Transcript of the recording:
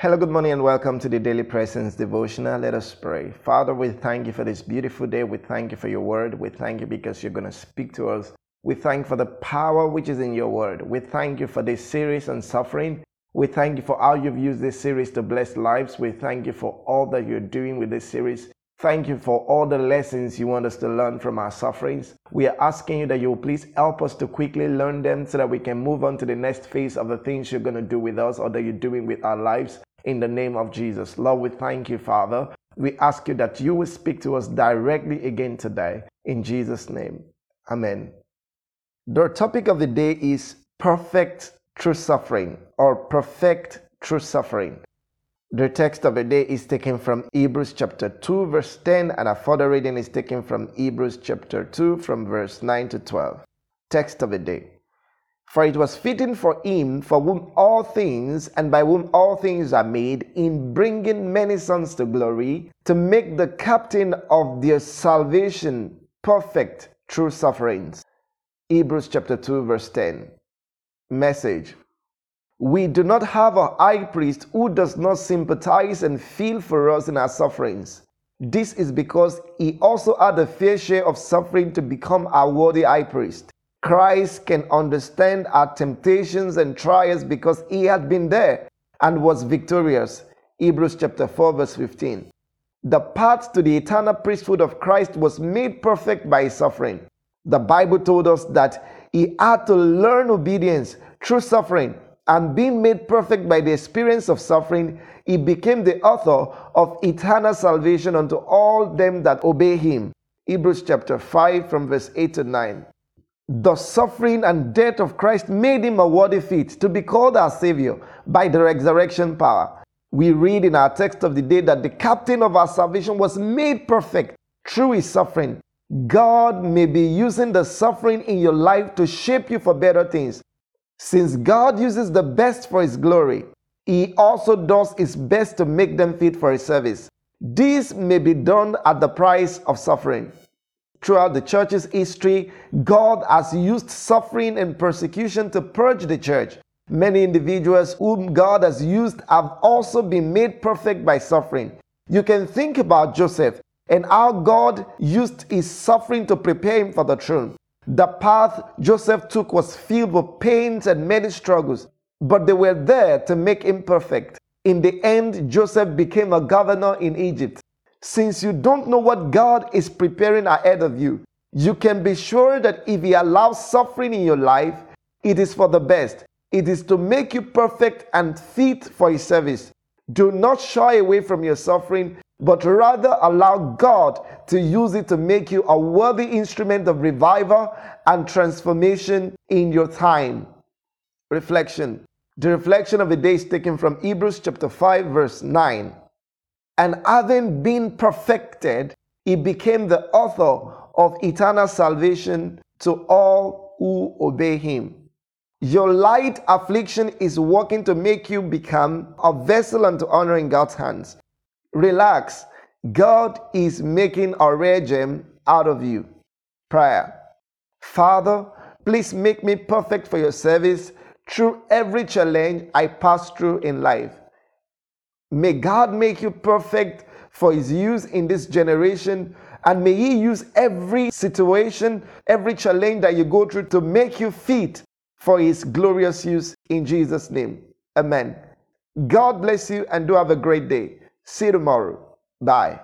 Hello, good morning, and welcome to the Daily Presence Devotional. Let us pray. Father, we thank you for this beautiful day. We thank you for your word. We thank you because you're going to speak to us. We thank you for the power which is in your word. We thank you for this series on suffering. We thank you for how you've used this series to bless lives. We thank you for all that you're doing with this series. Thank you for all the lessons you want us to learn from our sufferings. We are asking you that you will please help us to quickly learn them so that we can move on to the next phase of the things you're going to do with us or that you're doing with our lives in the name of Jesus. Lord, we thank you, Father. We ask you that you will speak to us directly again today in Jesus' name. Amen. The topic of the day is perfect true suffering or perfect true suffering. The text of the day is taken from Hebrews chapter 2, verse 10, and a further reading is taken from Hebrews chapter 2, from verse 9 to 12. Text of the day. For it was fitting for him, for whom all things and by whom all things are made, in bringing many sons to glory, to make the captain of their salvation perfect through sufferings. Hebrews chapter 2, verse 10. Message We do not have a high priest who does not sympathize and feel for us in our sufferings. This is because he also had a fair share of suffering to become our worthy high priest. Christ can understand our temptations and trials because he had been there and was victorious. Hebrews chapter 4 verse 15. The path to the eternal priesthood of Christ was made perfect by his suffering. The Bible told us that he had to learn obedience through suffering and being made perfect by the experience of suffering, he became the author of eternal salvation unto all them that obey him. Hebrews chapter 5 from verse 8 to 9. The suffering and death of Christ made him a worthy fit to be called our Savior by the resurrection power. We read in our text of the day that the captain of our salvation was made perfect through his suffering. God may be using the suffering in your life to shape you for better things. Since God uses the best for his glory, he also does his best to make them fit for his service. This may be done at the price of suffering. Throughout the church's history, God has used suffering and persecution to purge the church. Many individuals whom God has used have also been made perfect by suffering. You can think about Joseph and how God used his suffering to prepare him for the throne. The path Joseph took was filled with pains and many struggles, but they were there to make him perfect. In the end, Joseph became a governor in Egypt. Since you don't know what God is preparing ahead of you, you can be sure that if He allows suffering in your life, it is for the best. It is to make you perfect and fit for His service. Do not shy away from your suffering, but rather allow God to use it to make you a worthy instrument of revival and transformation in your time. Reflection. The reflection of the day is taken from Hebrews chapter 5, verse 9 and having been perfected, he became the author of eternal salvation to all who obey him. Your light affliction is working to make you become a vessel unto honor in God's hands. Relax. God is making a rare gem out of you. Prayer. Father, please make me perfect for your service through every challenge I pass through in life. May God make you perfect for His use in this generation. And may He use every situation, every challenge that you go through to make you fit for His glorious use in Jesus' name. Amen. God bless you and do have a great day. See you tomorrow. Bye.